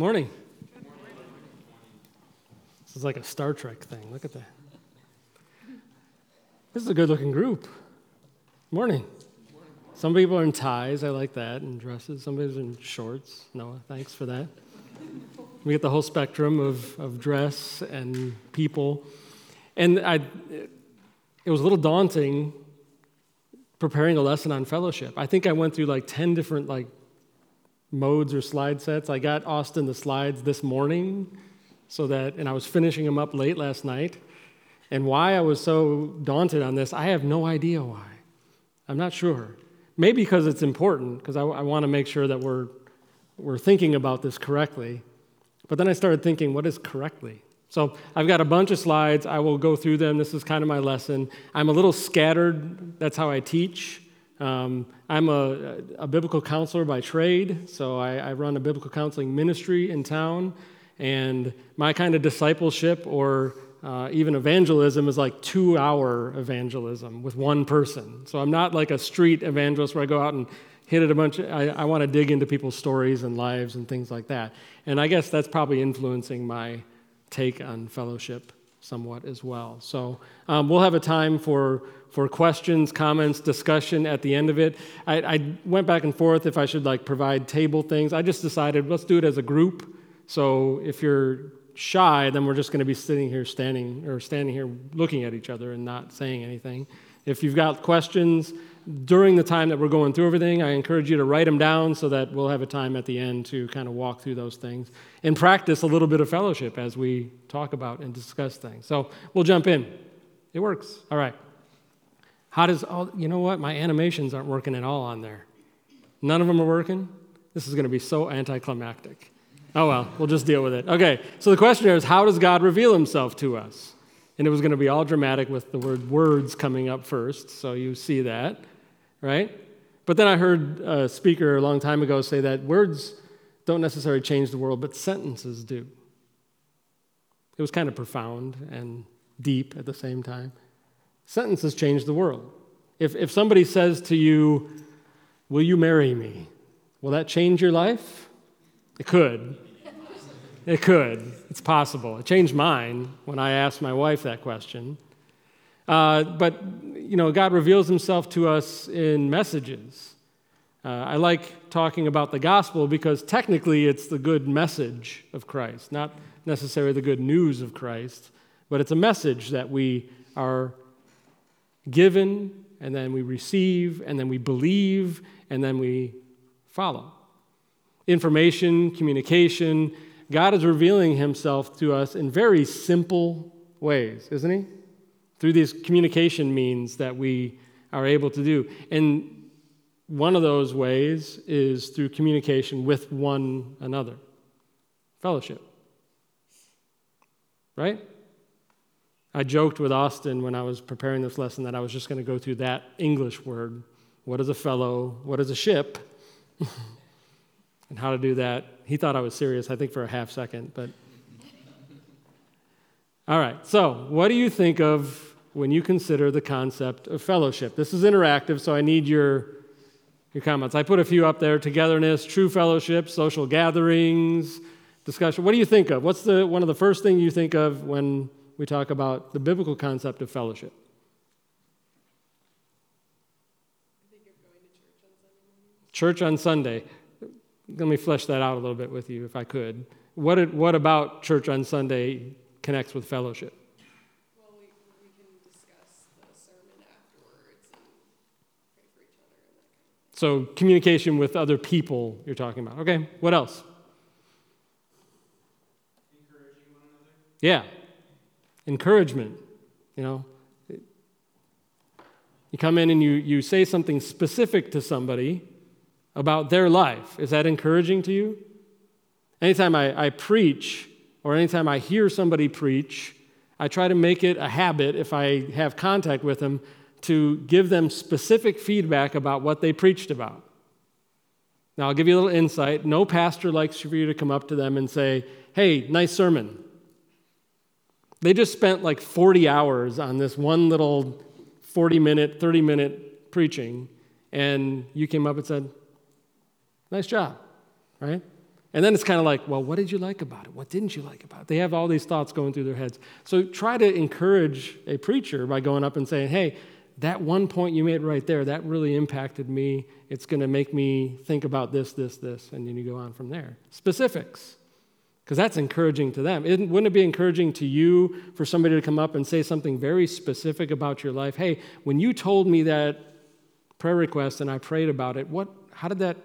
Morning. This is like a Star Trek thing. Look at that. This is a good looking group. Morning. Some people are in ties. I like that, and dresses. Somebody's in shorts. Noah, thanks for that. We get the whole spectrum of, of dress and people. And I, it was a little daunting preparing a lesson on fellowship. I think I went through like 10 different like modes or slide sets. I got Austin the slides this morning so that and I was finishing them up late last night. And why I was so daunted on this, I have no idea why. I'm not sure. Maybe because it's important, because I, I want to make sure that we're, we're thinking about this correctly. But then I started thinking, what is correctly? So I've got a bunch of slides. I will go through them. This is kind of my lesson. I'm a little scattered. That's how I teach. Um, I'm a, a, biblical counselor by trade, so I, I, run a biblical counseling ministry in town. And my kind of discipleship or uh, even evangelism is like two hour evangelism with one person. So I'm not like a street evangelist where I go out and hit it a bunch. I, I want to dig into people's stories and lives and things like that. And I guess that's probably influencing my take on fellowship somewhat as well. So um, we'll have a time for, for questions, comments, discussion at the end of it. I, I, went back and forth if I should like provide table things. I just decided let's do it as a group. So if you're shy, then we're just going to be sitting here standing or standing here looking at each other and not saying anything. If you've got questions, during the time that we're going through everything, I encourage you to write them down so that we'll have a time at the end to kind of walk through those things and practice a little bit of fellowship as we talk about and discuss things. So we'll jump in. It works. All right. How does, oh, you know what? My animations aren't working at all on there. None of them are working. This is going to be so anticlimactic. Oh well, we'll just deal with it. Okay, so the question here is how does God reveal himself to us? And it was going to be all dramatic with the word words coming up first, so you see that right? But then I heard a speaker a long time ago say that words don't necessarily change the world, but sentences do. It was kind of profound and deep at the same time. Sentences change the world. If, if somebody says to you, Will you marry me? Will that change your life? It could. It could. It's possible. It changed mine when I asked my wife that question. Uh, but, you know, God reveals himself to us in messages. Uh, I like talking about the gospel because technically it's the good message of Christ, not necessarily the good news of Christ, but it's a message that we are given and then we receive and then we believe and then we follow. Information, communication, God is revealing himself to us in very simple ways, isn't he? through these communication means that we are able to do. And one of those ways is through communication with one another fellowship. Right? I joked with Austin when I was preparing this lesson that I was just going to go through that English word. What is a fellow? What is a ship? and how to do that. He thought I was serious, I think, for a half second, but. All right, so what do you think of when you consider the concept of fellowship. This is interactive, so I need your, your comments. I put a few up there togetherness, true fellowship, social gatherings, discussion. What do you think of? What's the, one of the first things you think of when we talk about the biblical concept of fellowship? Church on Sunday. Let me flesh that out a little bit with you, if I could. What, what about church on Sunday connects with fellowship? So, communication with other people you're talking about. Okay, what else? Yeah, encouragement. You know, you come in and you, you say something specific to somebody about their life. Is that encouraging to you? Anytime I, I preach or anytime I hear somebody preach, I try to make it a habit if I have contact with them to give them specific feedback about what they preached about. Now, I'll give you a little insight. No pastor likes for you to come up to them and say, Hey, nice sermon. They just spent like 40 hours on this one little 40 minute, 30 minute preaching, and you came up and said, Nice job, right? And then it's kind of like, well, what did you like about it? What didn't you like about it? They have all these thoughts going through their heads. So try to encourage a preacher by going up and saying, hey, that one point you made right there, that really impacted me. It's going to make me think about this, this, this. And then you go on from there. Specifics, because that's encouraging to them. Wouldn't it be encouraging to you for somebody to come up and say something very specific about your life? Hey, when you told me that prayer request and I prayed about it, what, how did that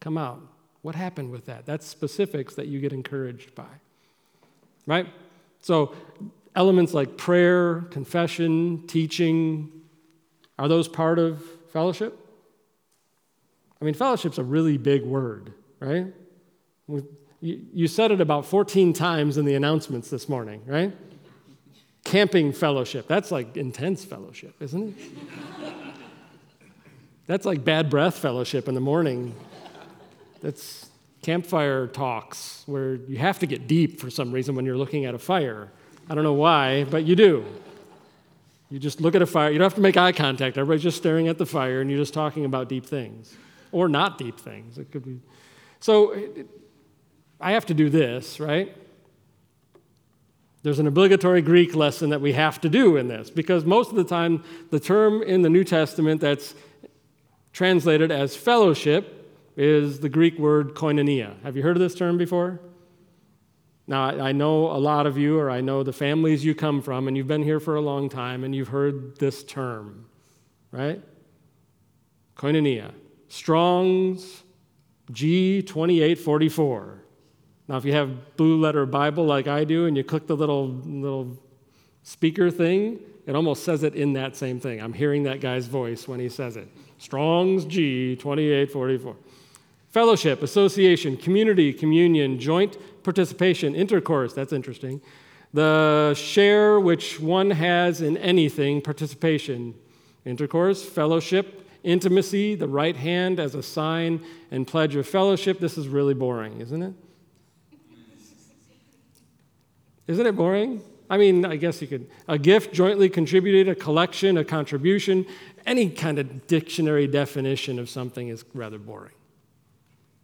come out? What happened with that? That's specifics that you get encouraged by. Right? So, elements like prayer, confession, teaching, are those part of fellowship? I mean, fellowship's a really big word, right? You said it about 14 times in the announcements this morning, right? Camping fellowship. That's like intense fellowship, isn't it? That's like bad breath fellowship in the morning That's campfire talks where you have to get deep for some reason when you're looking at a fire. I don't know why, but you do. You just look at a fire. You don't have to make eye contact. Everybody's just staring at the fire and you're just talking about deep things or not deep things. It could be. So I have to do this, right? There's an obligatory Greek lesson that we have to do in this because most of the time, the term in the New Testament that's translated as fellowship is the Greek word koinonia. Have you heard of this term before? Now, I know a lot of you, or I know the families you come from, and you've been here for a long time, and you've heard this term, right? Koinonia. Strong's G2844. Now, if you have blue letter Bible like I do, and you click the little, little speaker thing, it almost says it in that same thing. I'm hearing that guy's voice when he says it. Strong's G2844. Fellowship, association, community, communion, joint participation, intercourse, that's interesting. The share which one has in anything, participation, intercourse, fellowship, intimacy, the right hand as a sign and pledge of fellowship. This is really boring, isn't it? Isn't it boring? I mean, I guess you could. A gift jointly contributed, a collection, a contribution, any kind of dictionary definition of something is rather boring.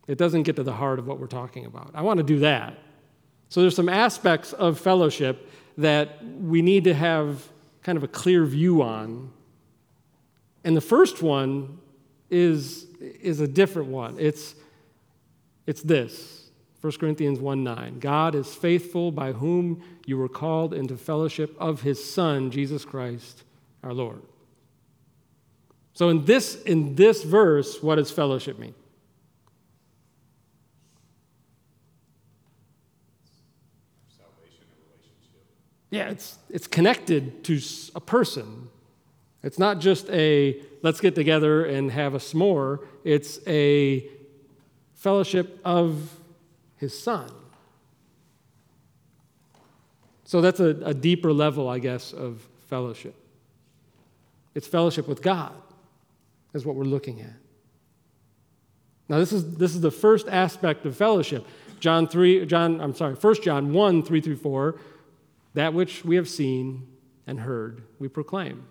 It doesn't get to the heart of what we're talking about. I want to do that. So there's some aspects of fellowship that we need to have kind of a clear view on. And the first one is, is a different one. It's, it's this 1 Corinthians 1 9. God is faithful by whom you were called into fellowship of his Son, Jesus Christ, our Lord. So in this, in this verse, what does fellowship mean? Yeah, it's, it's connected to a person. It's not just a let's get together and have a s'more, it's a fellowship of his son. So that's a, a deeper level, I guess, of fellowship. It's fellowship with God, is what we're looking at. Now, this is, this is the first aspect of fellowship. John 3, John, I'm sorry, 1 John 1, 3 through 4 that which we have seen and heard, we proclaim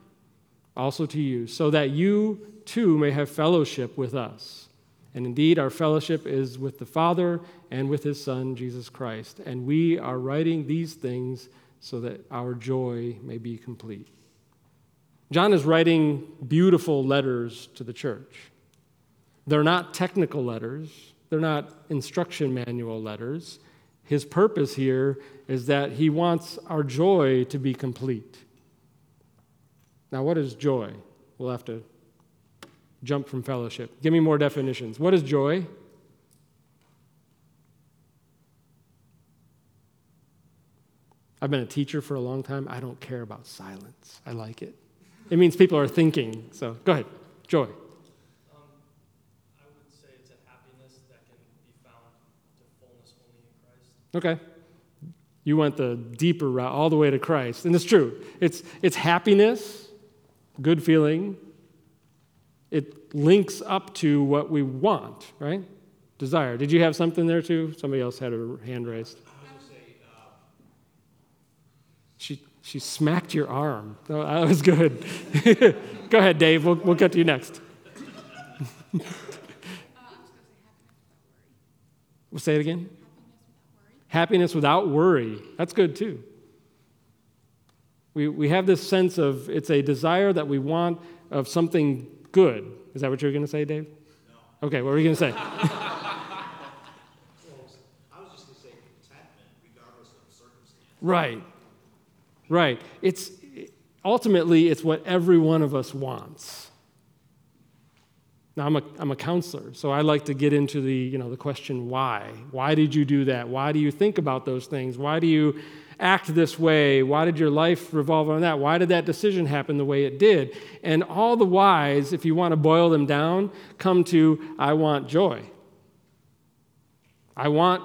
also to you, so that you too may have fellowship with us. And indeed, our fellowship is with the Father and with his Son, Jesus Christ. And we are writing these things so that our joy may be complete. John is writing beautiful letters to the church. They're not technical letters, they're not instruction manual letters. His purpose here is that he wants our joy to be complete. Now, what is joy? We'll have to jump from fellowship. Give me more definitions. What is joy? I've been a teacher for a long time. I don't care about silence. I like it. It means people are thinking. So go ahead. Joy. Um I would say it's a happiness that can be found to fullness only in Christ. Okay. You went the deeper route, all the way to Christ. And it's true. It's, it's happiness, good feeling. It links up to what we want, right? Desire. Did you have something there too? Somebody else had a hand raised. She, she smacked your arm. Oh, that was good. Go ahead, Dave. We'll, we'll get to you next. We'll say it again. Happiness without worry. That's good too. We, we have this sense of it's a desire that we want of something good. Is that what you're going to say, Dave? No. Okay, what were you going to say? Well I was just gonna say contentment regardless of circumstances. Right. Right. It's ultimately it's what every one of us wants. Now I'm a, I'm a counselor, so I like to get into the, you know, the question why. Why did you do that? Why do you think about those things? Why do you act this way? Why did your life revolve on that? Why did that decision happen the way it did? And all the whys, if you want to boil them down, come to I want joy. I want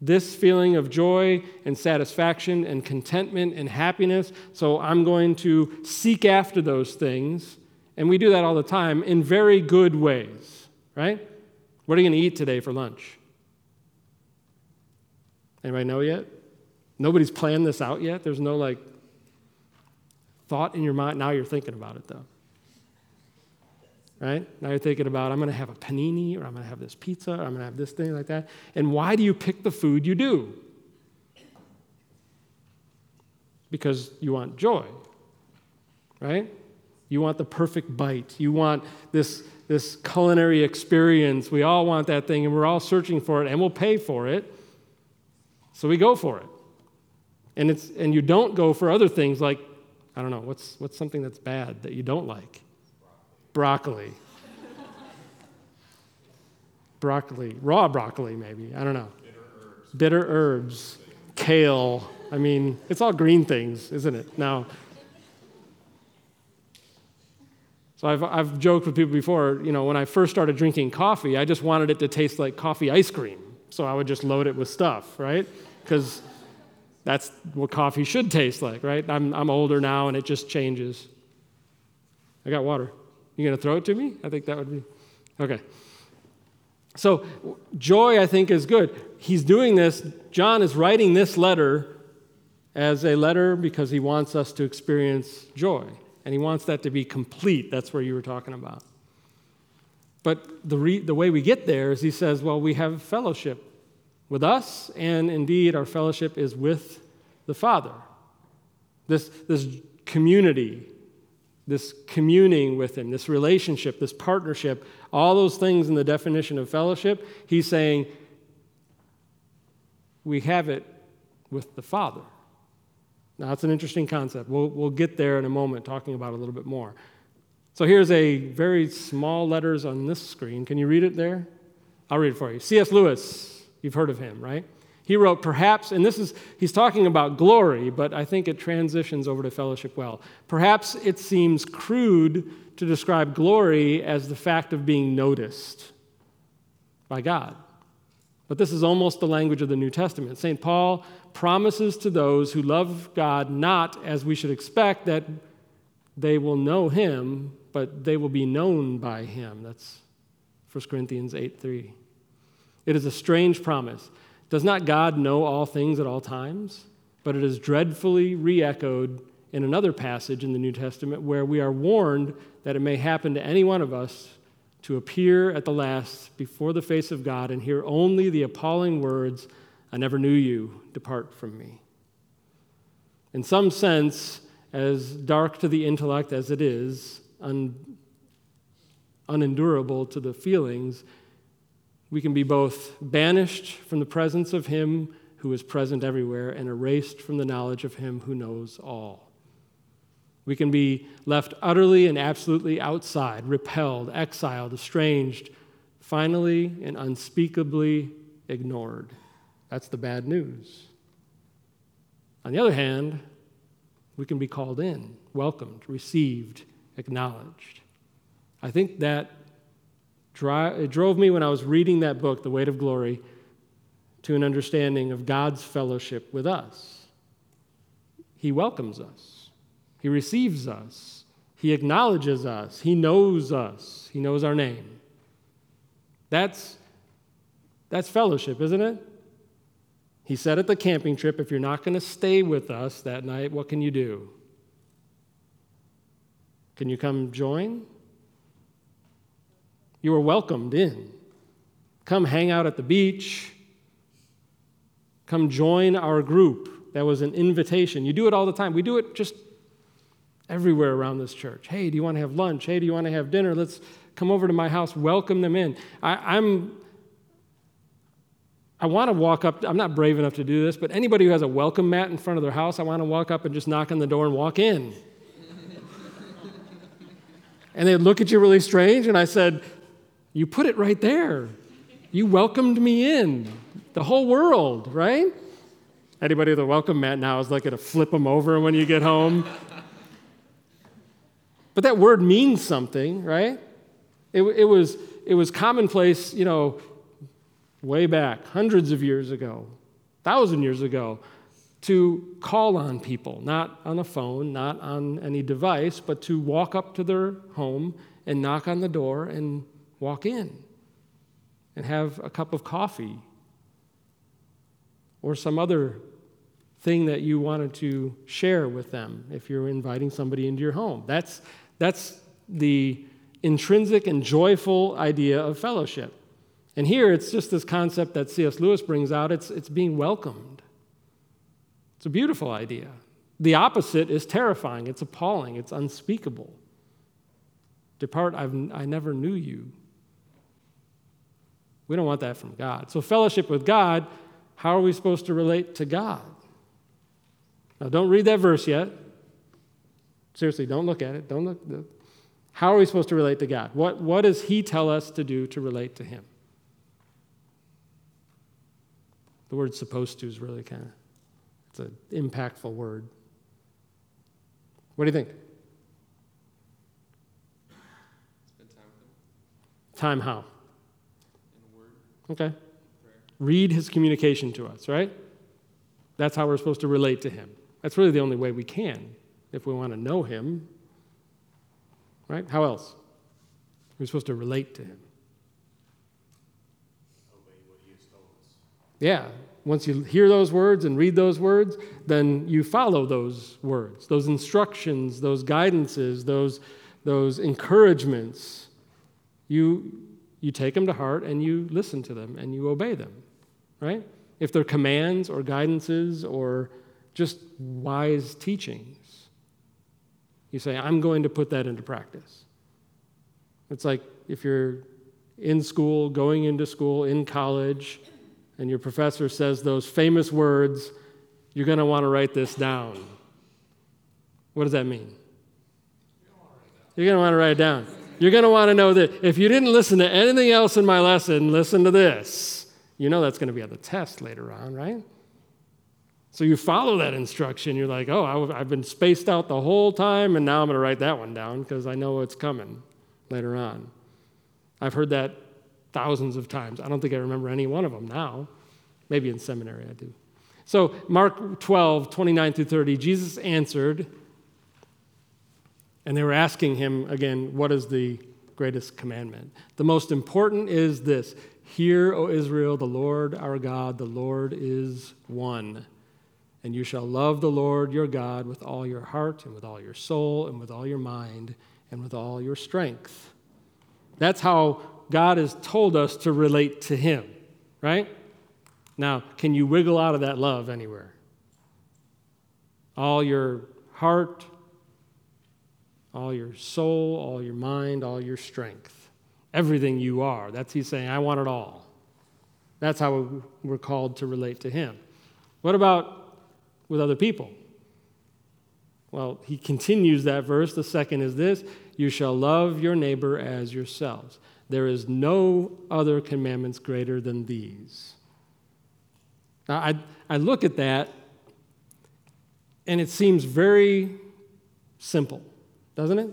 this feeling of joy and satisfaction and contentment and happiness, so I'm going to seek after those things. And we do that all the time in very good ways, right? What are you going to eat today for lunch? Anybody know yet? Nobody's planned this out yet. There's no like thought in your mind. Now you're thinking about it though. Right? Now you're thinking about, I'm going to have a panini or I'm going to have this pizza or I'm going to have this thing like that. And why do you pick the food you do? Because you want joy, right? You want the perfect bite. You want this, this culinary experience. We all want that thing and we're all searching for it and we'll pay for it. So we go for it. And, it's, and you don't go for other things like, I don't know, what's, what's something that's bad that you don't like? Broccoli. broccoli. Raw broccoli, maybe. I don't know. Bitter herbs. Bitter herbs. Kale. I mean, it's all green things, isn't it? Now, so I've, I've joked with people before, you know, when I first started drinking coffee, I just wanted it to taste like coffee ice cream. So I would just load it with stuff, right? Because that's what coffee should taste like, right? I'm, I'm older now and it just changes. I got water. You to throw it to me? I think that would be. Okay. So, joy, I think, is good. He's doing this. John is writing this letter as a letter because he wants us to experience joy. And he wants that to be complete. That's where you were talking about. But the, re- the way we get there is he says, well, we have fellowship with us, and indeed our fellowship is with the Father. This, this community, this communing with Him, this relationship, this partnership, all those things in the definition of fellowship, he's saying we have it with the Father. Now, that's an interesting concept. We'll, we'll get there in a moment, talking about a little bit more. So here's a very small letters on this screen. Can you read it there? I'll read it for you. C.S. Lewis You've heard of him, right? He wrote, perhaps, and this is, he's talking about glory, but I think it transitions over to fellowship well. Perhaps it seems crude to describe glory as the fact of being noticed by God. But this is almost the language of the New Testament. St. Paul promises to those who love God not as we should expect that they will know him, but they will be known by him. That's 1 Corinthians 8 3. It is a strange promise. Does not God know all things at all times? But it is dreadfully re echoed in another passage in the New Testament where we are warned that it may happen to any one of us to appear at the last before the face of God and hear only the appalling words, I never knew you, depart from me. In some sense, as dark to the intellect as it is, un- unendurable to the feelings, we can be both banished from the presence of Him who is present everywhere and erased from the knowledge of Him who knows all. We can be left utterly and absolutely outside, repelled, exiled, estranged, finally and unspeakably ignored. That's the bad news. On the other hand, we can be called in, welcomed, received, acknowledged. I think that it drove me when I was reading that book, The Weight of Glory, to an understanding of God's fellowship with us. He welcomes us, He receives us, He acknowledges us, He knows us, He knows our name. That's, that's fellowship, isn't it? He said at the camping trip, if you're not going to stay with us that night, what can you do? Can you come join? You are welcomed in. Come hang out at the beach. Come join our group. That was an invitation. You do it all the time. We do it just everywhere around this church. Hey, do you want to have lunch? Hey, do you want to have dinner? Let's come over to my house. Welcome them in. I, I'm I want to walk up, I'm not brave enough to do this, but anybody who has a welcome mat in front of their house, I want to walk up and just knock on the door and walk in. and they'd look at you really strange, and I said, You put it right there. You welcomed me in. The whole world, right? Anybody a welcome mat now is like to flip them over when you get home. but that word means something, right? It, it, was, it was commonplace, you know, way back, hundreds of years ago, thousand years ago, to call on people, not on a phone, not on any device, but to walk up to their home and knock on the door and walk in and have a cup of coffee or some other thing that you wanted to share with them if you're inviting somebody into your home. That's, that's the intrinsic and joyful idea of fellowship. And here it's just this concept that C.S. Lewis brings out it's, it's being welcomed. It's a beautiful idea. The opposite is terrifying, it's appalling, it's unspeakable. Depart, I've, I never knew you. We don't want that from God. So, fellowship with God, how are we supposed to relate to God? Now, don't read that verse yet. Seriously, don't look at it. Don't look. How are we supposed to relate to God? What, what does He tell us to do to relate to Him? The word supposed to is really kind of, it's an impactful word. What do you think? Spend time with him. Time how? Okay. Read his communication to us, right? That's how we're supposed to relate to him. That's really the only way we can if we want to know him. Right? How else? We're supposed to relate to him. Yeah, once you hear those words and read those words, then you follow those words, those instructions, those guidances, those, those encouragements. You, you take them to heart and you listen to them and you obey them, right? If they're commands or guidances or just wise teachings, you say, I'm going to put that into practice. It's like if you're in school, going into school, in college, and your professor says those famous words, you're going to want to write this down. What does that mean? You're going to want to write it down. You're going to want to know that if you didn't listen to anything else in my lesson, listen to this. You know that's going to be on the test later on, right? So you follow that instruction. You're like, oh, I've been spaced out the whole time, and now I'm going to write that one down because I know it's coming later on. I've heard that thousands of times. I don't think I remember any one of them now. Maybe in seminary I do. So, Mark 12, 29 through 30, Jesus answered, and they were asking him again, What is the greatest commandment? The most important is this Hear, O Israel, the Lord our God, the Lord is one. And you shall love the Lord your God with all your heart, and with all your soul, and with all your mind, and with all your strength. That's how God has told us to relate to Him, right? Now, can you wiggle out of that love anywhere? All your heart, all your soul, all your mind, all your strength, everything you are. That's He's saying, I want it all. That's how we're called to relate to Him. What about with other people? Well, he continues that verse. The second is this You shall love your neighbor as yourselves. There is no other commandments greater than these. Now, I, I look at that and it seems very simple, doesn't it?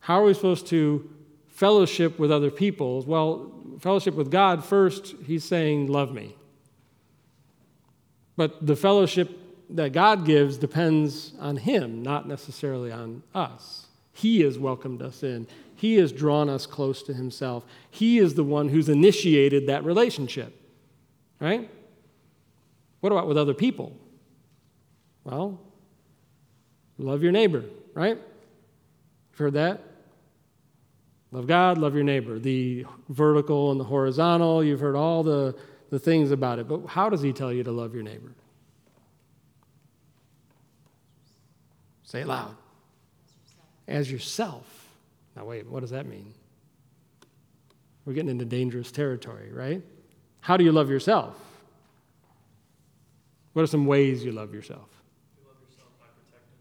How are we supposed to fellowship with other people? Well, fellowship with God, first, he's saying, Love me. But the fellowship that God gives depends on him, not necessarily on us. He has welcomed us in. He has drawn us close to Himself. He is the one who's initiated that relationship, right? What about with other people? Well, love your neighbor, right? You've heard that? Love God, love your neighbor. The vertical and the horizontal, you've heard all the, the things about it. But how does he tell you to love your neighbor? Say it loud. As yourself. Now, wait, what does that mean? We're getting into dangerous territory, right? How do you love yourself? What are some ways you love yourself? You love yourself by protecting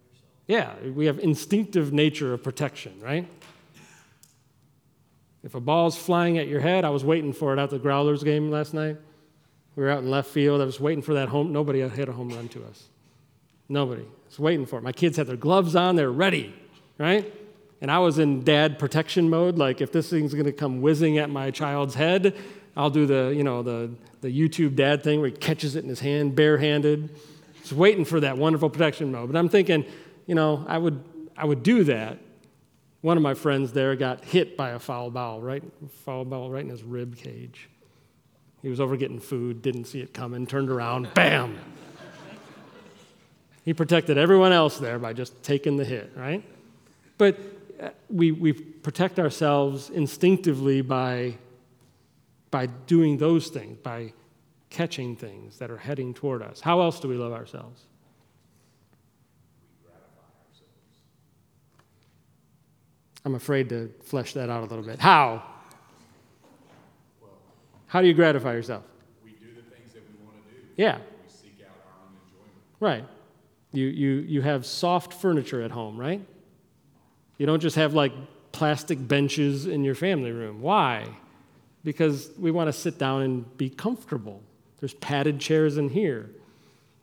Yeah, we have instinctive nature of protection, right? If a ball's flying at your head, I was waiting for it at the Growlers game last night. We were out in left field. I was waiting for that home. Nobody hit a home run to us. Nobody. I was waiting for it. My kids had their gloves on. They're ready, right? And I was in dad protection mode. Like, if this thing's going to come whizzing at my child's head, I'll do the, you know, the, the YouTube dad thing where he catches it in his hand, barehanded. Just waiting for that wonderful protection mode. But I'm thinking, you know, I would, I would do that. One of my friends there got hit by a foul ball, right? Foul ball right in his rib cage. He was over getting food, didn't see it coming, turned around, bam. He protected everyone else there by just taking the hit, right? But uh, we, we protect ourselves instinctively by, by doing those things, by catching things that are heading toward us. How else do we love ourselves? I'm afraid to flesh that out a little bit. How? How do you gratify yourself? We do the things that we want to do. Yeah, We seek out our own enjoyment. right. You, you, you have soft furniture at home, right? You don't just have like plastic benches in your family room. Why? Because we want to sit down and be comfortable. There's padded chairs in here.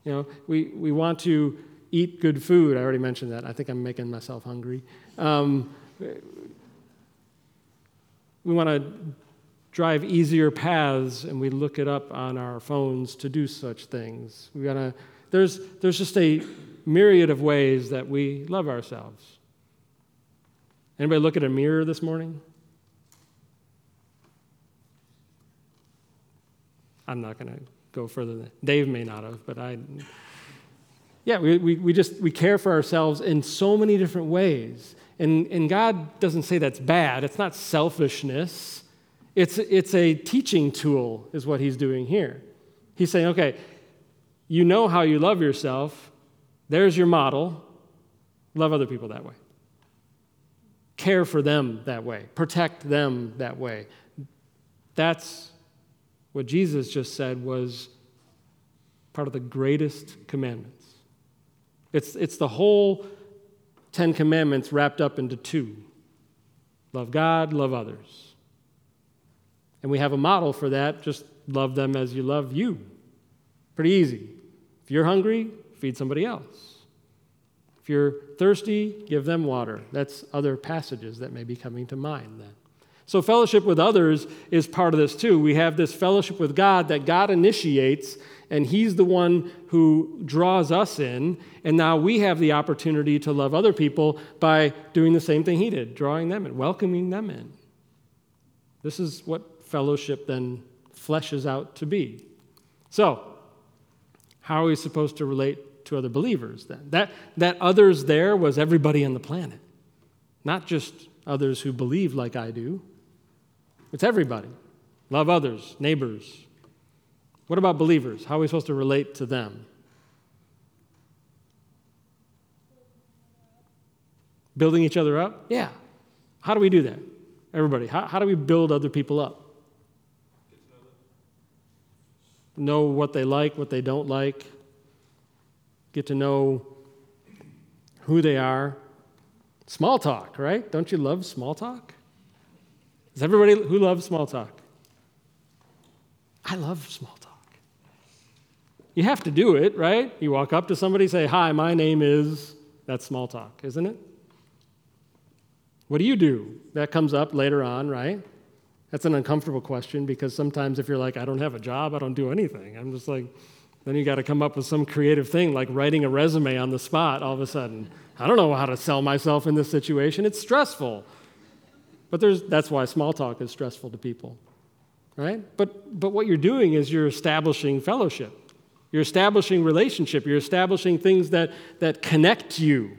You know, we, we want to eat good food. I already mentioned that. I think I'm making myself hungry. Um, we want to drive easier paths and we look it up on our phones to do such things. We gotta, there's, there's just a myriad of ways that we love ourselves. Anybody look at a mirror this morning? I'm not going to go further than Dave may not have, but I. Yeah, we, we, we just we care for ourselves in so many different ways. And, and God doesn't say that's bad. It's not selfishness. It's, it's a teaching tool, is what he's doing here. He's saying, okay, you know how you love yourself. There's your model. Love other people that way. Care for them that way. Protect them that way. That's what Jesus just said was part of the greatest commandments. It's, it's the whole Ten Commandments wrapped up into two love God, love others. And we have a model for that just love them as you love you. Pretty easy. If you're hungry, feed somebody else. If you're thirsty, give them water. That's other passages that may be coming to mind then. So, fellowship with others is part of this too. We have this fellowship with God that God initiates, and He's the one who draws us in. And now we have the opportunity to love other people by doing the same thing He did, drawing them in, welcoming them in. This is what fellowship then fleshes out to be. So, how are we supposed to relate to other believers then? That, that others there was everybody on the planet, not just others who believe like I do. It's everybody. Love others, neighbors. What about believers? How are we supposed to relate to them? Building each other up? Yeah. How do we do that? Everybody, how, how do we build other people up? Know what they like, what they don't like, get to know who they are. Small talk, right? Don't you love small talk? Is everybody who loves small talk? I love small. You have to do it, right? You walk up to somebody, say, Hi, my name is. That's small talk, isn't it? What do you do? That comes up later on, right? That's an uncomfortable question because sometimes if you're like, I don't have a job, I don't do anything, I'm just like, then you got to come up with some creative thing like writing a resume on the spot all of a sudden. I don't know how to sell myself in this situation. It's stressful. But there's, that's why small talk is stressful to people, right? But, but what you're doing is you're establishing fellowship. You're establishing relationship. You're establishing things that, that connect you.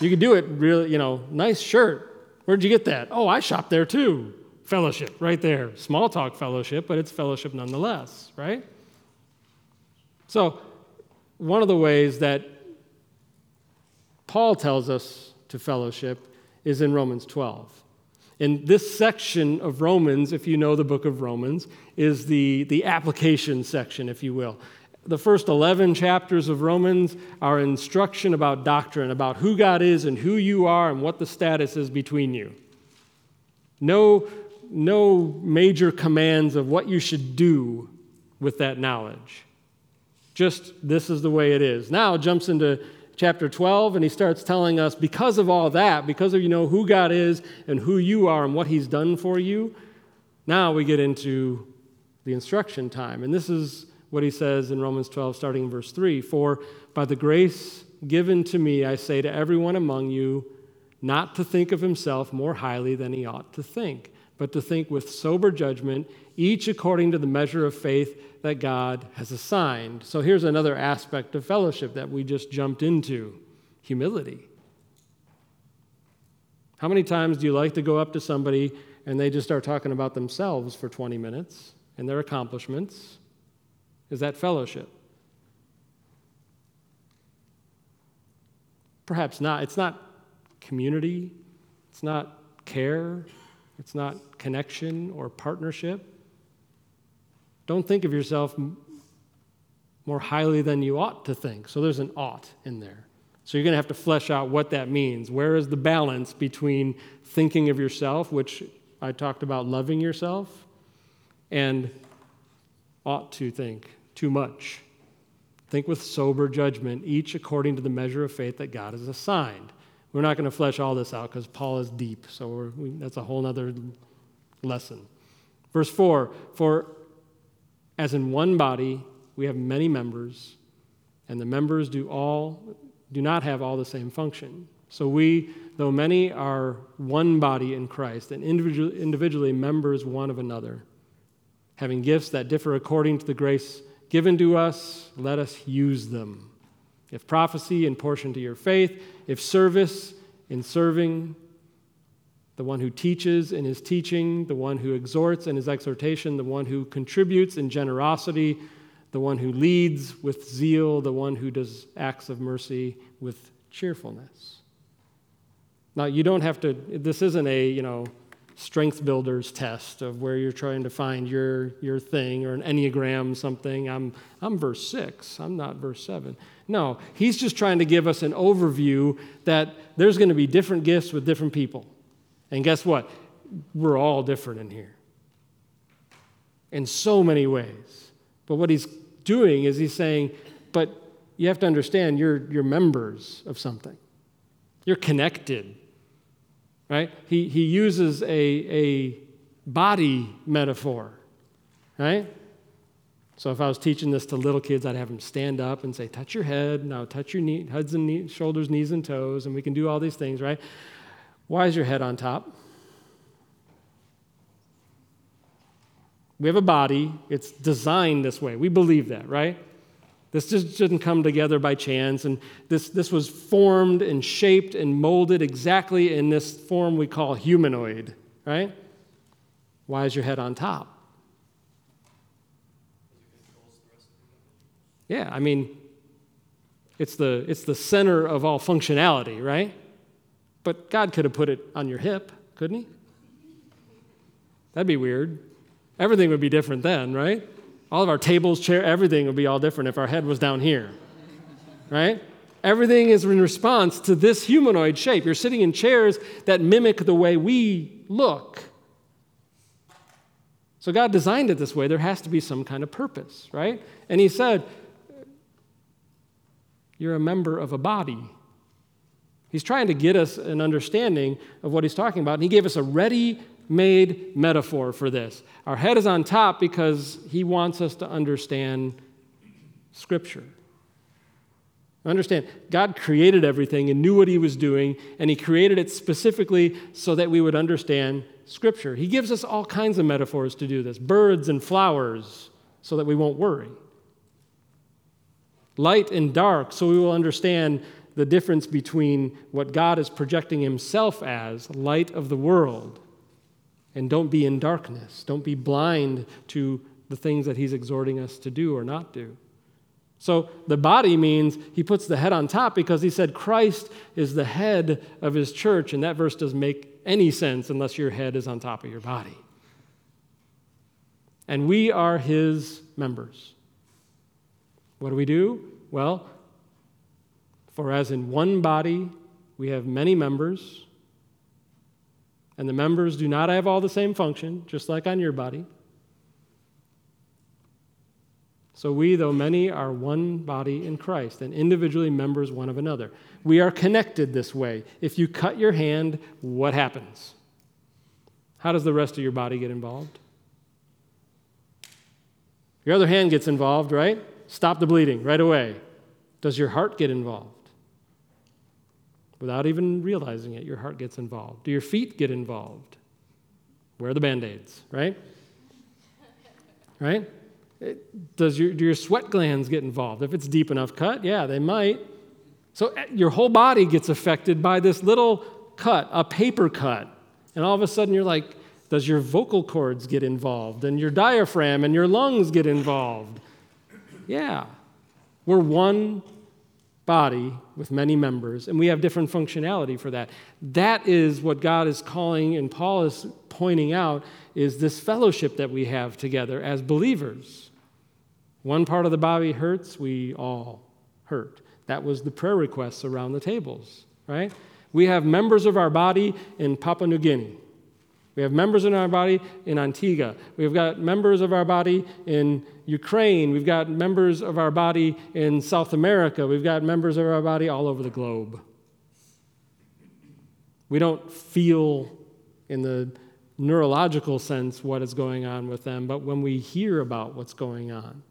You can do it really, you know, nice shirt. Where'd you get that? Oh, I shop there too. Fellowship, right there. Small talk fellowship, but it's fellowship nonetheless, right? So, one of the ways that Paul tells us to fellowship is in Romans 12. In this section of Romans, if you know the book of Romans, is the, the application section, if you will. The first 11 chapters of Romans are instruction about doctrine, about who God is and who you are and what the status is between you. No, no major commands of what you should do with that knowledge. Just this is the way it is. Now jumps into chapter 12 and he starts telling us because of all that, because of you know who God is and who you are and what he's done for you, now we get into the instruction time. And this is what he says in Romans 12 starting in verse 3, for by the grace given to me I say to everyone among you not to think of himself more highly than he ought to think, but to think with sober judgment, each according to the measure of faith that God has assigned. So here's another aspect of fellowship that we just jumped into humility. How many times do you like to go up to somebody and they just start talking about themselves for 20 minutes and their accomplishments? Is that fellowship? Perhaps not. It's not community, it's not care, it's not connection or partnership. Don't think of yourself more highly than you ought to think. So there's an ought in there. So you're going to have to flesh out what that means. Where is the balance between thinking of yourself, which I talked about loving yourself, and ought to think too much? Think with sober judgment, each according to the measure of faith that God has assigned. We're not going to flesh all this out because Paul is deep, so we, that's a whole other lesson. Verse 4 For as in one body we have many members, and the members do all do not have all the same function. So we, though many, are one body in Christ, and individually, individually members one of another. Having gifts that differ according to the grace given to us, let us use them. If prophecy, in portion to your faith. If service, in serving. The one who teaches in his teaching. The one who exhorts in his exhortation. The one who contributes in generosity. The one who leads with zeal. The one who does acts of mercy with cheerfulness. Now, you don't have to, this isn't a, you know, strength builders test of where you're trying to find your, your thing or an Enneagram something. I'm, I'm verse 6, I'm not verse 7. No, he's just trying to give us an overview that there's going to be different gifts with different people. And guess what? We're all different in here in so many ways. But what he's doing is he's saying, but you have to understand you're, you're members of something, you're connected right? He, he uses a, a body metaphor, right? So if I was teaching this to little kids, I'd have them stand up and say, touch your head, now touch your knee, heads and knee, shoulders, knees and toes, and we can do all these things, right? Why is your head on top? We have a body, it's designed this way. We believe that, right? This just didn't come together by chance, and this, this was formed and shaped and molded exactly in this form we call humanoid, right? Why is your head on top? Yeah, I mean, it's the, it's the center of all functionality, right? But God could have put it on your hip, couldn't He? That'd be weird. Everything would be different then, right? All of our tables, chair, everything would be all different if our head was down here. Right? Everything is in response to this humanoid shape. You're sitting in chairs that mimic the way we look. So God designed it this way. There has to be some kind of purpose, right? And He said, You're a member of a body. He's trying to get us an understanding of what He's talking about. And He gave us a ready made metaphor for this. Our head is on top because he wants us to understand Scripture. Understand, God created everything and knew what he was doing, and he created it specifically so that we would understand Scripture. He gives us all kinds of metaphors to do this birds and flowers, so that we won't worry. Light and dark, so we will understand the difference between what God is projecting himself as, light of the world, And don't be in darkness. Don't be blind to the things that he's exhorting us to do or not do. So the body means he puts the head on top because he said Christ is the head of his church, and that verse doesn't make any sense unless your head is on top of your body. And we are his members. What do we do? Well, for as in one body we have many members, and the members do not have all the same function, just like on your body. So we, though many, are one body in Christ and individually members one of another. We are connected this way. If you cut your hand, what happens? How does the rest of your body get involved? Your other hand gets involved, right? Stop the bleeding right away. Does your heart get involved? Without even realizing it, your heart gets involved. Do your feet get involved? Wear the band aids, right? Right? Does your, do your sweat glands get involved? If it's deep enough cut, yeah, they might. So eh, your whole body gets affected by this little cut, a paper cut. And all of a sudden you're like, does your vocal cords get involved? And your diaphragm and your lungs get involved? Yeah. We're one body with many members, and we have different functionality for that. That is what God is calling, and Paul is pointing out, is this fellowship that we have together as believers. One part of the body hurts, we all hurt. That was the prayer requests around the tables, right? We have members of our body in Papua New Guinea. We have members in our body in Antigua. We've got members of our body in Ukraine. We've got members of our body in South America. We've got members of our body all over the globe. We don't feel in the neurological sense what is going on with them, but when we hear about what's going on,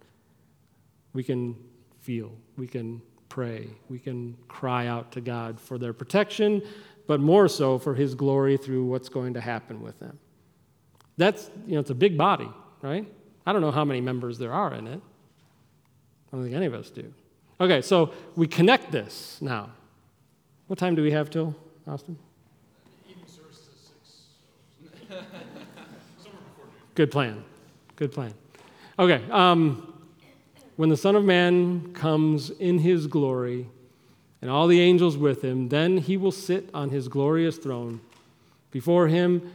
we can feel, we can pray, we can cry out to God for their protection, but more so for his glory through what's going to happen with them. That's, you know, it's a big body, right? I don't know how many members there are in it. I don't think any of us do. Okay, so we connect this now. What time do we have till, Austin? Good plan. Good plan. Okay, um, when the Son of Man comes in his glory, and all the angels with him. Then he will sit on his glorious throne. Before him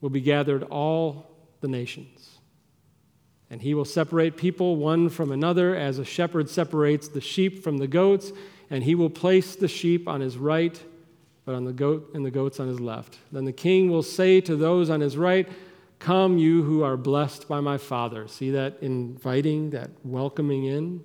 will be gathered all the nations. And he will separate people one from another as a shepherd separates the sheep from the goats, and he will place the sheep on his right, but on the goat and the goats on his left. Then the king will say to those on his right, Come, you who are blessed by my Father. See that inviting, that welcoming in?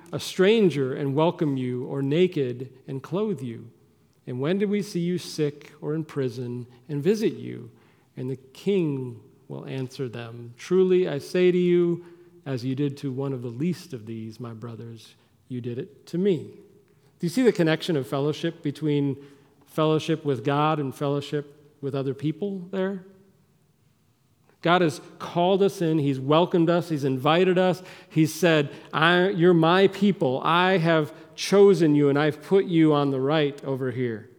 a stranger and welcome you, or naked and clothe you? And when did we see you sick or in prison and visit you? And the king will answer them Truly I say to you, as you did to one of the least of these, my brothers, you did it to me. Do you see the connection of fellowship between fellowship with God and fellowship with other people there? God has called us in. He's welcomed us. He's invited us. He's said, You're my people. I have chosen you and I've put you on the right over here.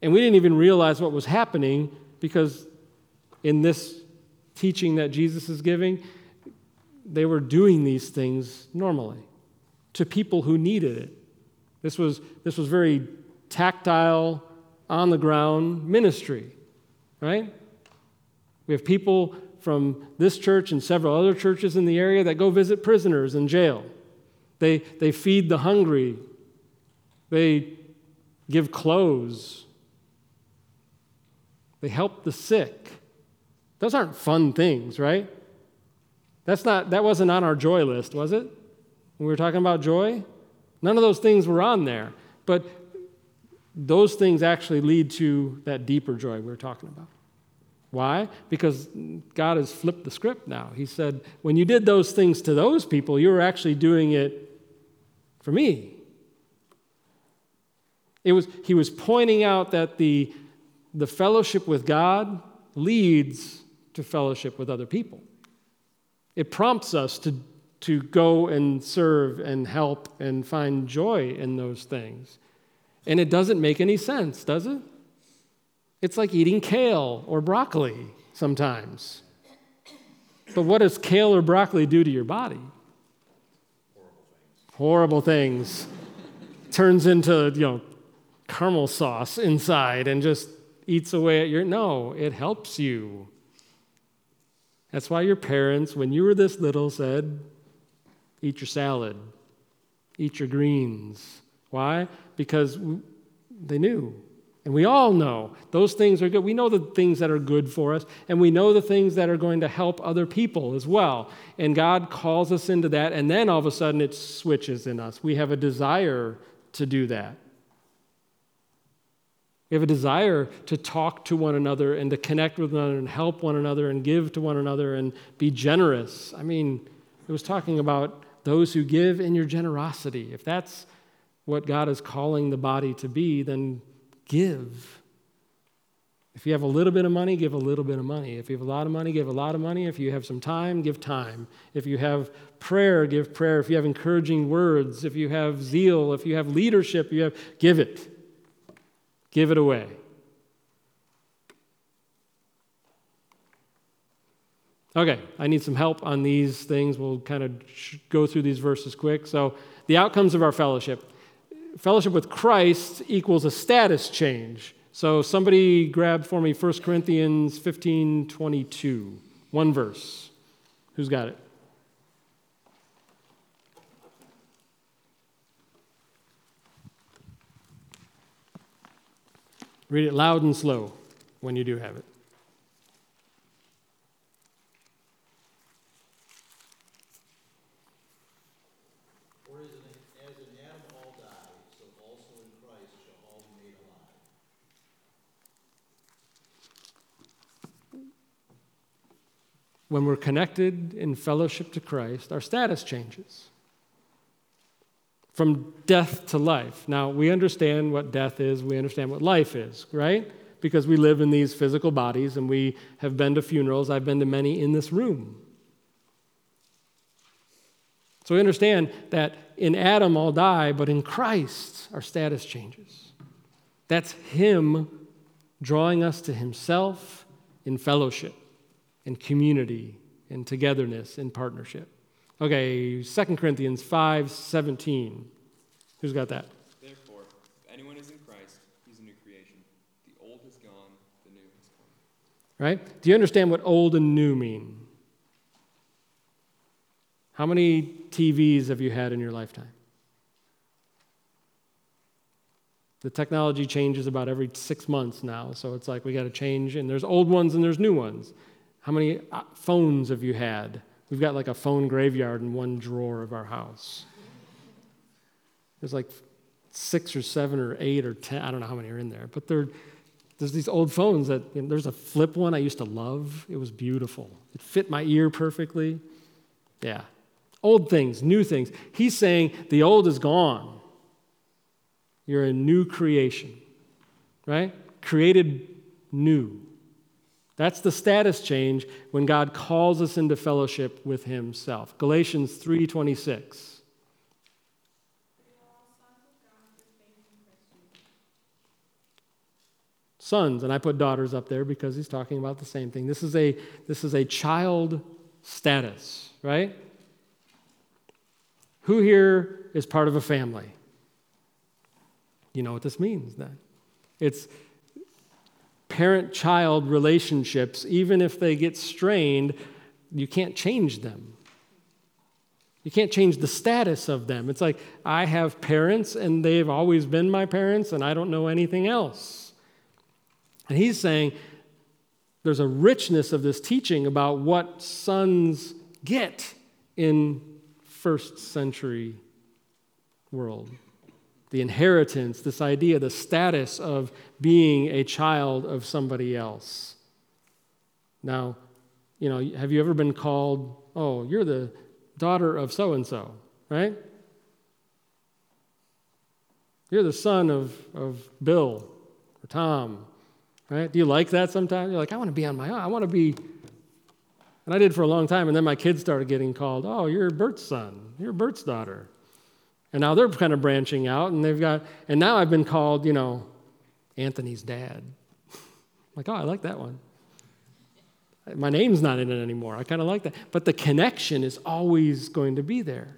And we didn't even realize what was happening because in this teaching that Jesus is giving, they were doing these things normally to people who needed it. This was, this was very tactile, on the ground ministry right? We have people from this church and several other churches in the area that go visit prisoners in jail. They, they feed the hungry, they give clothes, they help the sick. Those aren't fun things, right? That's not, that wasn't on our joy list, was it? When we were talking about joy? None of those things were on there. But those things actually lead to that deeper joy we are talking about. Why? Because God has flipped the script now. He said, when you did those things to those people, you were actually doing it for me. It was, he was pointing out that the, the fellowship with God leads to fellowship with other people. It prompts us to, to go and serve and help and find joy in those things. And it doesn't make any sense, does it? It's like eating kale or broccoli sometimes. But what does kale or broccoli do to your body? Horrible things. Horrible things. Turns into, you know, caramel sauce inside and just eats away at your. No, it helps you. That's why your parents, when you were this little, said, eat your salad, eat your greens. Why? Because they knew and we all know those things are good. We know the things that are good for us, and we know the things that are going to help other people as well. And God calls us into that, and then all of a sudden it switches in us. We have a desire to do that. We have a desire to talk to one another and to connect with one another and help one another and give to one another and be generous. I mean, it was talking about those who give in your generosity. If that's what God is calling the body to be, then give. If you have a little bit of money, give a little bit of money. If you have a lot of money, give a lot of money. If you have some time, give time. If you have prayer, give prayer. If you have encouraging words, if you have zeal, if you have leadership, you have give it. Give it away. Okay, I need some help on these things. We'll kind of go through these verses quick. So, the outcomes of our fellowship fellowship with Christ equals a status change. So somebody grab for me 1 Corinthians 15 22, one verse. Who's got it? Read it loud and slow when you do have it. When we're connected in fellowship to Christ, our status changes from death to life. Now, we understand what death is, we understand what life is, right? Because we live in these physical bodies and we have been to funerals. I've been to many in this room. So we understand that in Adam all die, but in Christ our status changes. That's Him drawing us to Himself in fellowship and community and togetherness and partnership. Okay, 2 Corinthians 5 17. Who's got that? Therefore, if anyone is in Christ, he's a new creation. The old has gone, the new has come. Right? Do you understand what old and new mean? How many TVs have you had in your lifetime? The technology changes about every six months now, so it's like we got to change, and there's old ones and there's new ones. How many uh, phones have you had? We've got like a phone graveyard in one drawer of our house. There's like six or seven or eight or ten, I don't know how many are in there, but there's these old phones that, you know, there's a flip one I used to love. It was beautiful. It fit my ear perfectly. Yeah. Old things, new things. He's saying the old is gone. You're a new creation, right? Created new. That's the status change when God calls us into fellowship with himself. Galatians 3:26. Sons, and I put daughters up there because he's talking about the same thing. This is a this is a child status, right? Who here is part of a family? You know what this means then. It's parent child relationships, even if they get strained, you can't change them. You can't change the status of them. It's like, I have parents and they've always been my parents and I don't know anything else. And he's saying there's a richness of this teaching about what sons get in first century world the inheritance, this idea, the status of being a child of somebody else. Now, you know, have you ever been called, oh, you're the daughter of so and so, right? You're the son of, of Bill or Tom, right? Do you like that sometimes? You're like, I want to be on my own. I want to be. And I did for a long time, and then my kids started getting called, oh, you're Bert's son, you're Bert's daughter. And now they're kind of branching out, and they've got, and now I've been called, you know, Anthony's dad. like, oh, I like that one. My name's not in it anymore. I kind of like that. But the connection is always going to be there.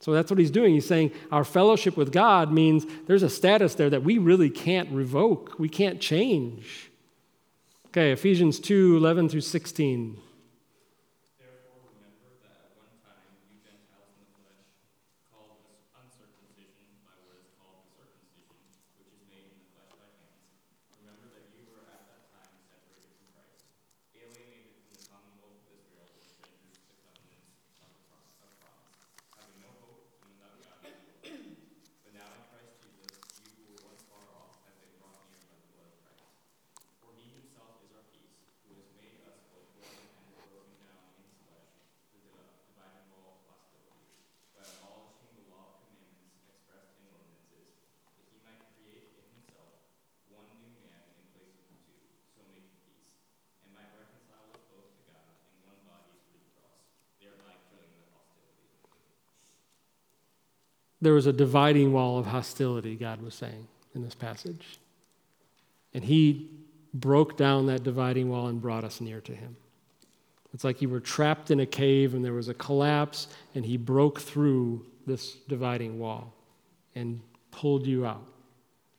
So that's what he's doing. He's saying our fellowship with God means there's a status there that we really can't revoke, we can't change. Okay, Ephesians 2 11 through 16. There was a dividing wall of hostility, God was saying in this passage. And He broke down that dividing wall and brought us near to Him. It's like you were trapped in a cave and there was a collapse, and He broke through this dividing wall and pulled you out.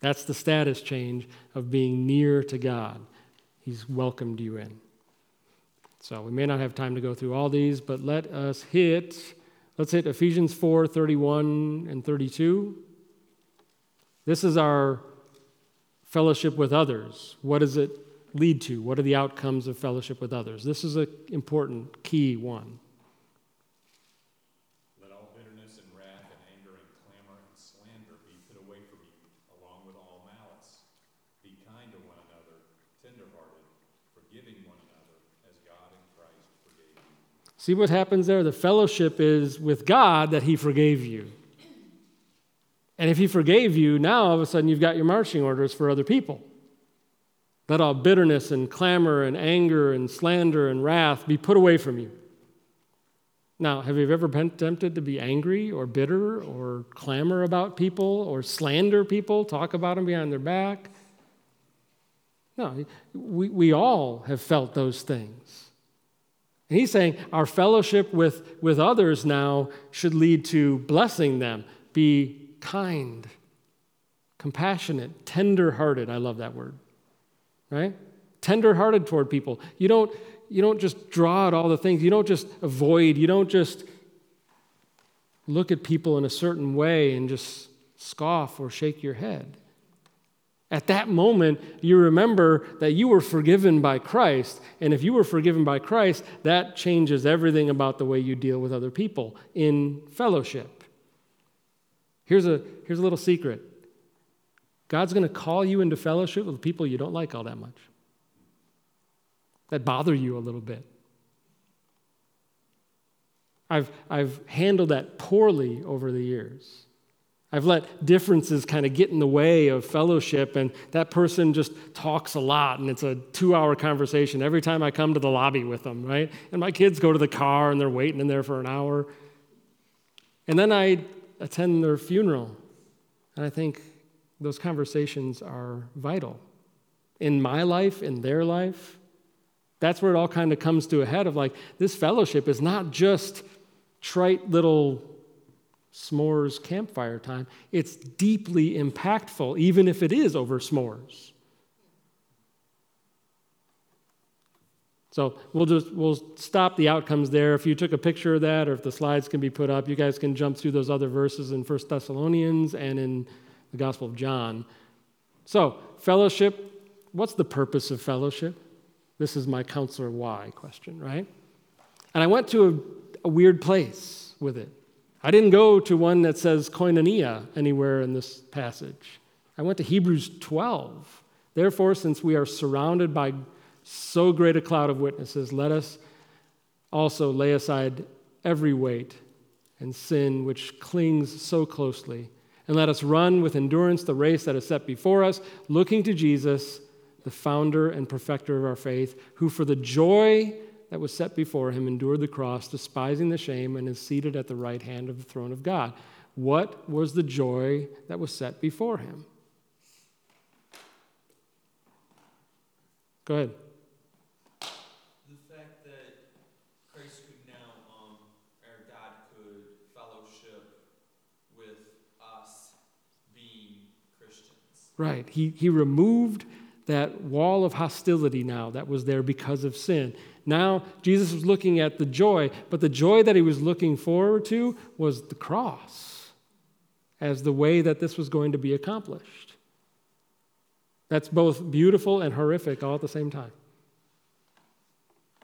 That's the status change of being near to God. He's welcomed you in. So we may not have time to go through all these, but let us hit Let's hit Ephesians 4 31 and 32. This is our fellowship with others. What does it lead to? What are the outcomes of fellowship with others? This is an important key one. Let all bitterness and wrath and anger and clamor and slander be put away from you, along with all malice. Be kind to one another, tenderhearted, forgiving one another, as God in Christ forgave you. See what happens there? The fellowship is with God that He forgave you. And if He forgave you, now all of a sudden you've got your marching orders for other people. Let all bitterness and clamor and anger and slander and wrath be put away from you. Now, have you ever been tempted to be angry or bitter or clamor about people or slander people, talk about them behind their back? No, we, we all have felt those things. And he's saying our fellowship with, with others now should lead to blessing them. Be kind, compassionate, tender hearted. I love that word, right? Tender hearted toward people. You don't, you don't just draw out all the things, you don't just avoid, you don't just look at people in a certain way and just scoff or shake your head. At that moment, you remember that you were forgiven by Christ. And if you were forgiven by Christ, that changes everything about the way you deal with other people in fellowship. Here's a, here's a little secret God's going to call you into fellowship with people you don't like all that much, that bother you a little bit. I've, I've handled that poorly over the years. I've let differences kind of get in the way of fellowship, and that person just talks a lot, and it's a two hour conversation every time I come to the lobby with them, right? And my kids go to the car and they're waiting in there for an hour. And then I attend their funeral, and I think those conversations are vital in my life, in their life. That's where it all kind of comes to a head of like, this fellowship is not just trite little s'mores campfire time, it's deeply impactful, even if it is over s'mores. So we'll just we'll stop the outcomes there. If you took a picture of that, or if the slides can be put up, you guys can jump through those other verses in First Thessalonians and in the Gospel of John. So fellowship. What's the purpose of fellowship? This is my counselor why question, right? And I went to a, a weird place with it. I didn't go to one that says koinonia anywhere in this passage. I went to Hebrews 12. Therefore, since we are surrounded by so great a cloud of witnesses, let us also lay aside every weight and sin which clings so closely. And let us run with endurance the race that is set before us, looking to Jesus, the founder and perfecter of our faith, who for the joy that was set before him endured the cross, despising the shame, and is seated at the right hand of the throne of God. What was the joy that was set before him? Go ahead. The fact that Christ could now, um, or God could fellowship with us being Christians. Right. He, he removed that wall of hostility now that was there because of sin. Now, Jesus was looking at the joy, but the joy that he was looking forward to was the cross as the way that this was going to be accomplished. That's both beautiful and horrific all at the same time.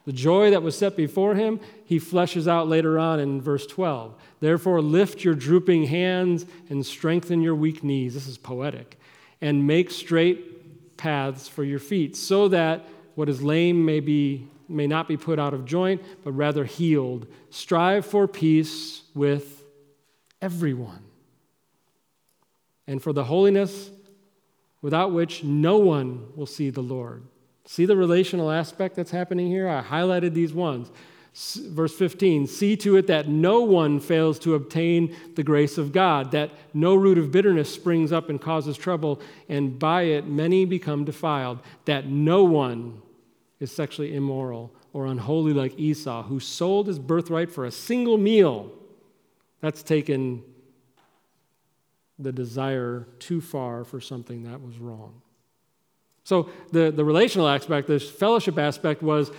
The joy that was set before him, he fleshes out later on in verse 12. Therefore, lift your drooping hands and strengthen your weak knees. This is poetic. And make straight paths for your feet, so that what is lame may, be, may not be put out of joint, but rather healed. Strive for peace with everyone. And for the holiness without which no one will see the Lord. See the relational aspect that's happening here? I highlighted these ones. Verse 15 See to it that no one fails to obtain the grace of God, that no root of bitterness springs up and causes trouble, and by it many become defiled, that no one is sexually immoral or unholy like Esau, who sold his birthright for a single meal. That's taken the desire too far for something that was wrong. So the, the relational aspect, this fellowship aspect was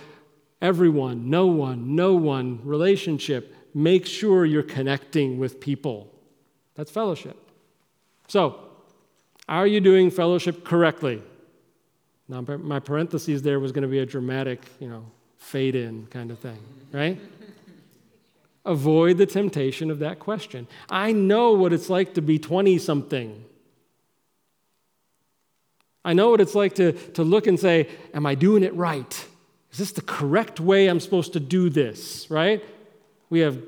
everyone, no one, no one, relationship. Make sure you're connecting with people. That's fellowship. So, are you doing fellowship correctly? Now, my parentheses there was going to be a dramatic, you know, fade in kind of thing, right? avoid the temptation of that question. I know what it's like to be 20 something. I know what it's like to, to look and say, Am I doing it right? Is this the correct way I'm supposed to do this, right? We have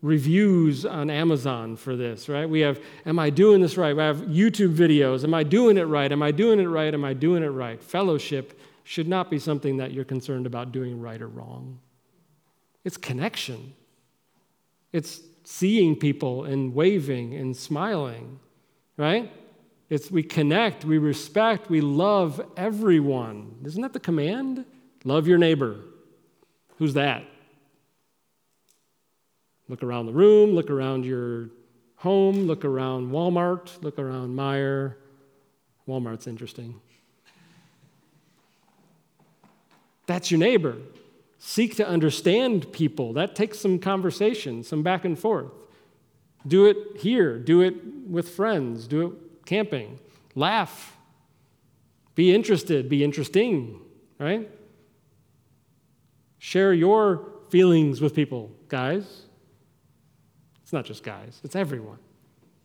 reviews on Amazon for this, right? We have, Am I doing this right? We have YouTube videos. Am I doing it right? Am I doing it right? Am I doing it right? Fellowship should not be something that you're concerned about doing right or wrong. It's connection. It's seeing people and waving and smiling, right? It's we connect, we respect, we love everyone. Isn't that the command? Love your neighbor. Who's that? Look around the room, look around your home, look around Walmart, look around Meijer. Walmart's interesting. That's your neighbor seek to understand people. That takes some conversation, some back and forth. Do it here, do it with friends, do it camping. Laugh. Be interested, be interesting, right? Share your feelings with people, guys. It's not just guys, it's everyone.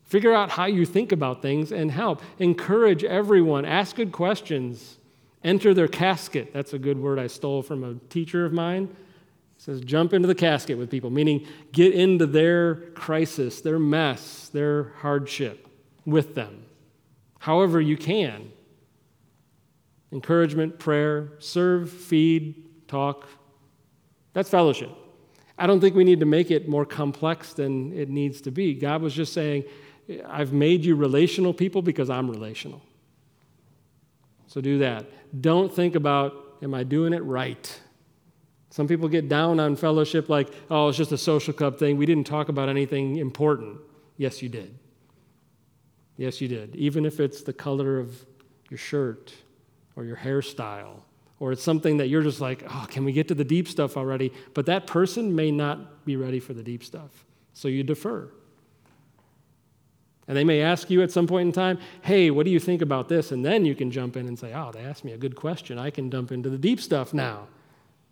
Figure out how you think about things and help. Encourage everyone. Ask good questions. Enter their casket. That's a good word I stole from a teacher of mine. It says, jump into the casket with people, meaning get into their crisis, their mess, their hardship with them, however you can. Encouragement, prayer, serve, feed, talk. That's fellowship. I don't think we need to make it more complex than it needs to be. God was just saying, I've made you relational people because I'm relational. So do that. Don't think about, am I doing it right? Some people get down on fellowship like, oh, it's just a social club thing. We didn't talk about anything important. Yes, you did. Yes, you did. Even if it's the color of your shirt or your hairstyle, or it's something that you're just like, oh, can we get to the deep stuff already? But that person may not be ready for the deep stuff. So you defer. And they may ask you at some point in time, hey, what do you think about this? And then you can jump in and say, oh, they asked me a good question. I can dump into the deep stuff now.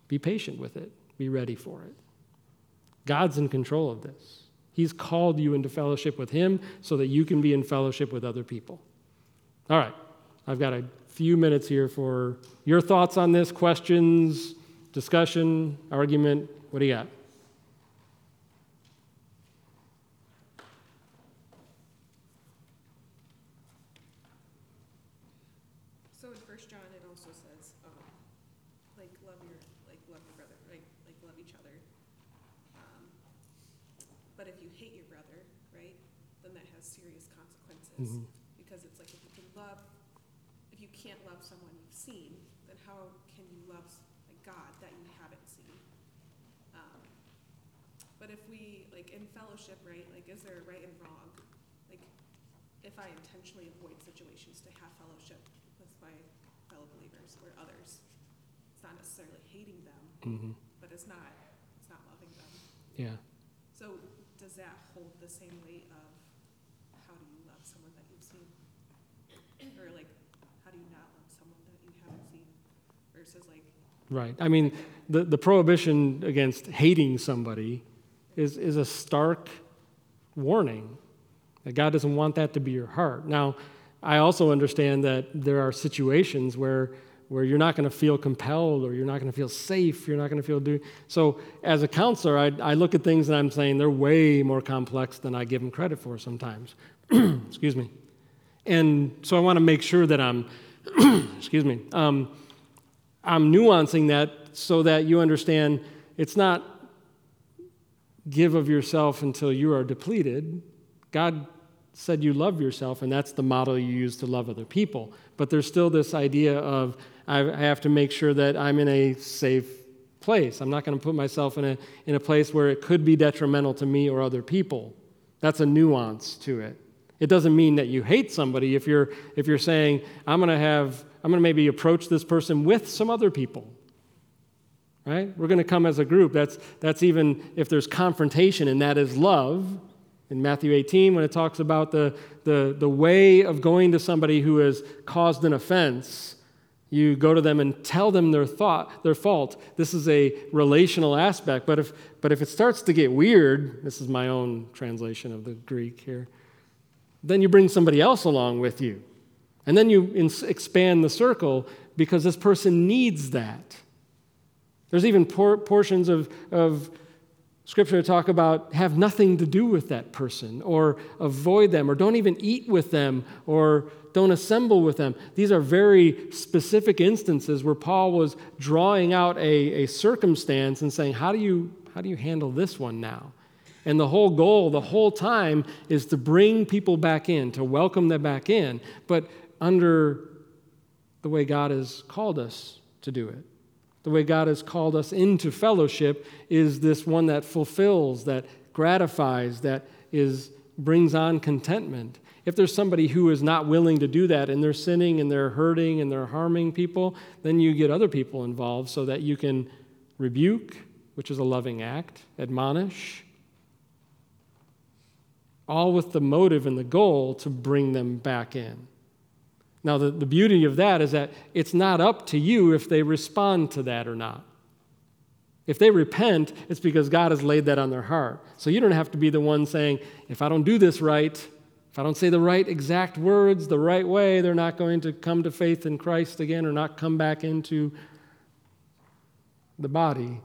Be patient with it, be ready for it. God's in control of this. He's called you into fellowship with Him so that you can be in fellowship with other people. All right, I've got a few minutes here for your thoughts on this, questions, discussion, argument. What do you got? So in First John, it also says, um, like love your like love your brother, like like love each other. Um, but if you hate your brother, right, then that has serious consequences Mhm. because it's like if you can love, if you can't love someone you've seen, then how can you love like God that you haven't seen? Um, but if we like in fellowship, right, like is there a right and wrong? Like if I intentionally avoid situations to have fellowship with my fellow believers or others, it's not necessarily hating them, Mm-hmm. but it's not it's not loving them. Yeah. So does that hold the same weight of how do you love someone that you've seen? Or like how do you not love someone that you haven't seen? Versus like Right. I mean, the, the prohibition against hating somebody is, is a stark warning that God doesn't want that to be your heart. Now, I also understand that there are situations where, where you're not going to feel compelled or you're not going to feel safe, you're not going to feel do. So, as a counselor, I, I look at things and I'm saying they're way more complex than I give them credit for sometimes. Excuse me. And so I want to make sure that I'm, excuse me, um, I'm nuancing that so that you understand it's not give of yourself until you are depleted. God said you love yourself, and that's the model you use to love other people. But there's still this idea of I have to make sure that I'm in a safe place. I'm not going to put myself in a, in a place where it could be detrimental to me or other people. That's a nuance to it. It doesn't mean that you hate somebody if you're, if you're saying, I'm going to have, I'm going to maybe approach this person with some other people. Right? We're going to come as a group. That's, that's even if there's confrontation, and that is love. In Matthew 18, when it talks about the, the, the way of going to somebody who has caused an offense, you go to them and tell them their thought, their fault. This is a relational aspect. But if, but if it starts to get weird, this is my own translation of the Greek here, then you bring somebody else along with you. And then you expand the circle because this person needs that. There's even por- portions of, of scripture that talk about have nothing to do with that person or avoid them or don't even eat with them or don't assemble with them. These are very specific instances where Paul was drawing out a, a circumstance and saying, how do, you, how do you handle this one now? And the whole goal, the whole time, is to bring people back in, to welcome them back in, but under the way God has called us to do it. The way God has called us into fellowship is this one that fulfills, that gratifies, that is, brings on contentment. If there's somebody who is not willing to do that and they're sinning and they're hurting and they're harming people, then you get other people involved so that you can rebuke, which is a loving act, admonish, all with the motive and the goal to bring them back in. Now, the, the beauty of that is that it's not up to you if they respond to that or not. If they repent, it's because God has laid that on their heart. So you don't have to be the one saying, if I don't do this right, if I don't say the right exact words the right way, they're not going to come to faith in Christ again or not come back into the body.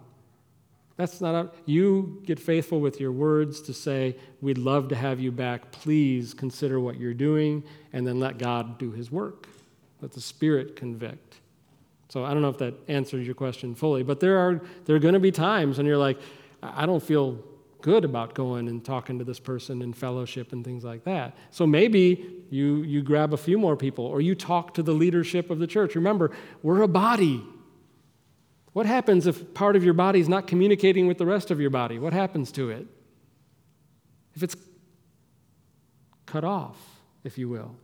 That's not up. You get faithful with your words to say, We'd love to have you back. Please consider what you're doing, and then let God do his work. Let the Spirit convict. So I don't know if that answers your question fully, but there are, there are going to be times when you're like, I don't feel good about going and talking to this person in fellowship and things like that. So maybe you, you grab a few more people or you talk to the leadership of the church. Remember, we're a body. What happens if part of your body is not communicating with the rest of your body? What happens to it? If it's cut off, if you will,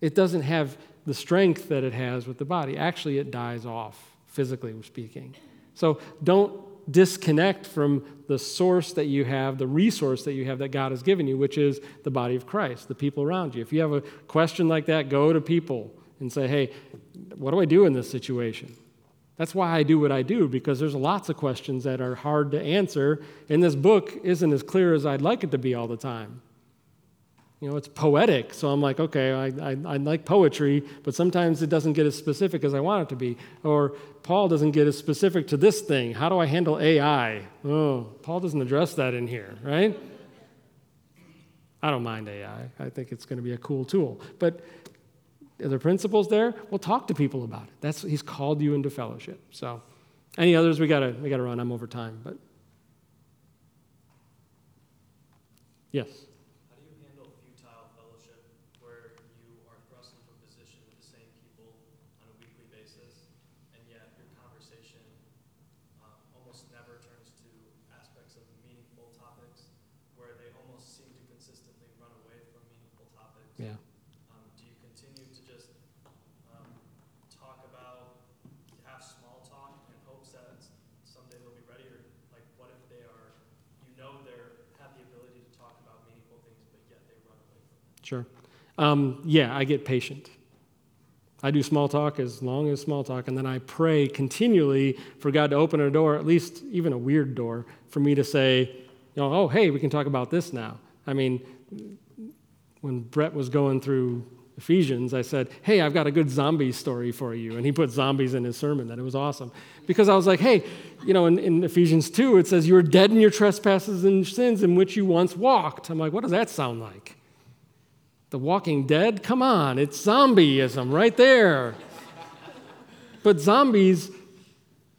it doesn't have the strength that it has with the body. Actually, it dies off, physically speaking. So don't disconnect from the source that you have, the resource that you have that God has given you, which is the body of Christ, the people around you. If you have a question like that, go to people and say, hey, what do I do in this situation? That's why I do what I do, because there's lots of questions that are hard to answer, and this book isn't as clear as I'd like it to be all the time. You know, it's poetic. So I'm like, okay, I, I, I, like poetry, but sometimes it doesn't get as specific as I want it to be. Or Paul doesn't get as specific to this thing. How do I handle AI? Oh, Paul doesn't address that in here, right? I don't mind AI. I think it's going to be a cool tool. But are there principles there? Well, talk to people about it. That's he's called you into fellowship. So, any others? We gotta we gotta run. I'm over time, but yes. Um, yeah, I get patient. I do small talk as long as small talk, and then I pray continually for God to open a door, at least even a weird door, for me to say, you know, oh, hey, we can talk about this now. I mean, when Brett was going through Ephesians, I said, hey, I've got a good zombie story for you. And he put zombies in his sermon. That it was awesome. Because I was like, hey, you know, in, in Ephesians 2, it says, you are dead in your trespasses and sins in which you once walked. I'm like, what does that sound like? The Walking Dead? Come on, it's zombieism right there. but zombies,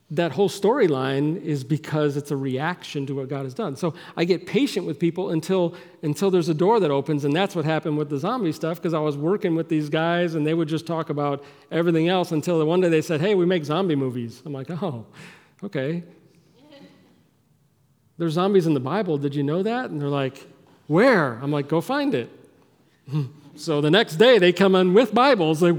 that whole storyline is because it's a reaction to what God has done. So I get patient with people until, until there's a door that opens, and that's what happened with the zombie stuff because I was working with these guys and they would just talk about everything else until the one day they said, Hey, we make zombie movies. I'm like, Oh, okay. There's zombies in the Bible. Did you know that? And they're like, Where? I'm like, Go find it. So the next day they come in with Bibles. Like,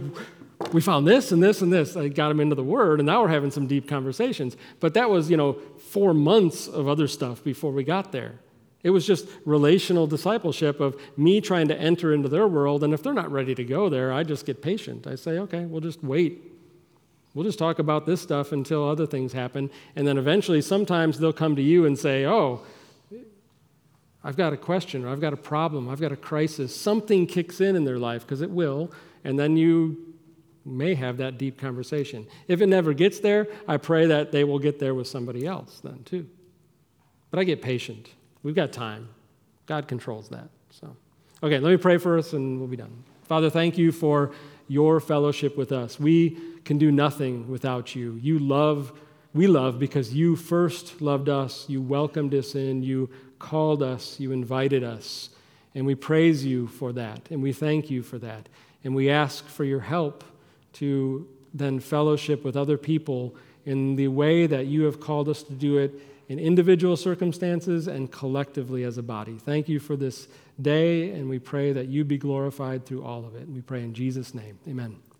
we found this and this and this. I got them into the Word, and now we're having some deep conversations. But that was, you know, four months of other stuff before we got there. It was just relational discipleship of me trying to enter into their world, and if they're not ready to go there, I just get patient. I say, okay, we'll just wait. We'll just talk about this stuff until other things happen. And then eventually, sometimes they'll come to you and say, oh, I've got a question or I've got a problem, I've got a crisis. Something kicks in in their life because it will, and then you may have that deep conversation. If it never gets there, I pray that they will get there with somebody else then too. But I get patient. We've got time. God controls that. So, okay, let me pray for us and we'll be done. Father, thank you for your fellowship with us. We can do nothing without you. You love, we love because you first loved us. You welcomed us in. You called us, you invited us. And we praise you for that, and we thank you for that. And we ask for your help to then fellowship with other people in the way that you have called us to do it in individual circumstances and collectively as a body. Thank you for this day, and we pray that you be glorified through all of it. We pray in Jesus' name. Amen.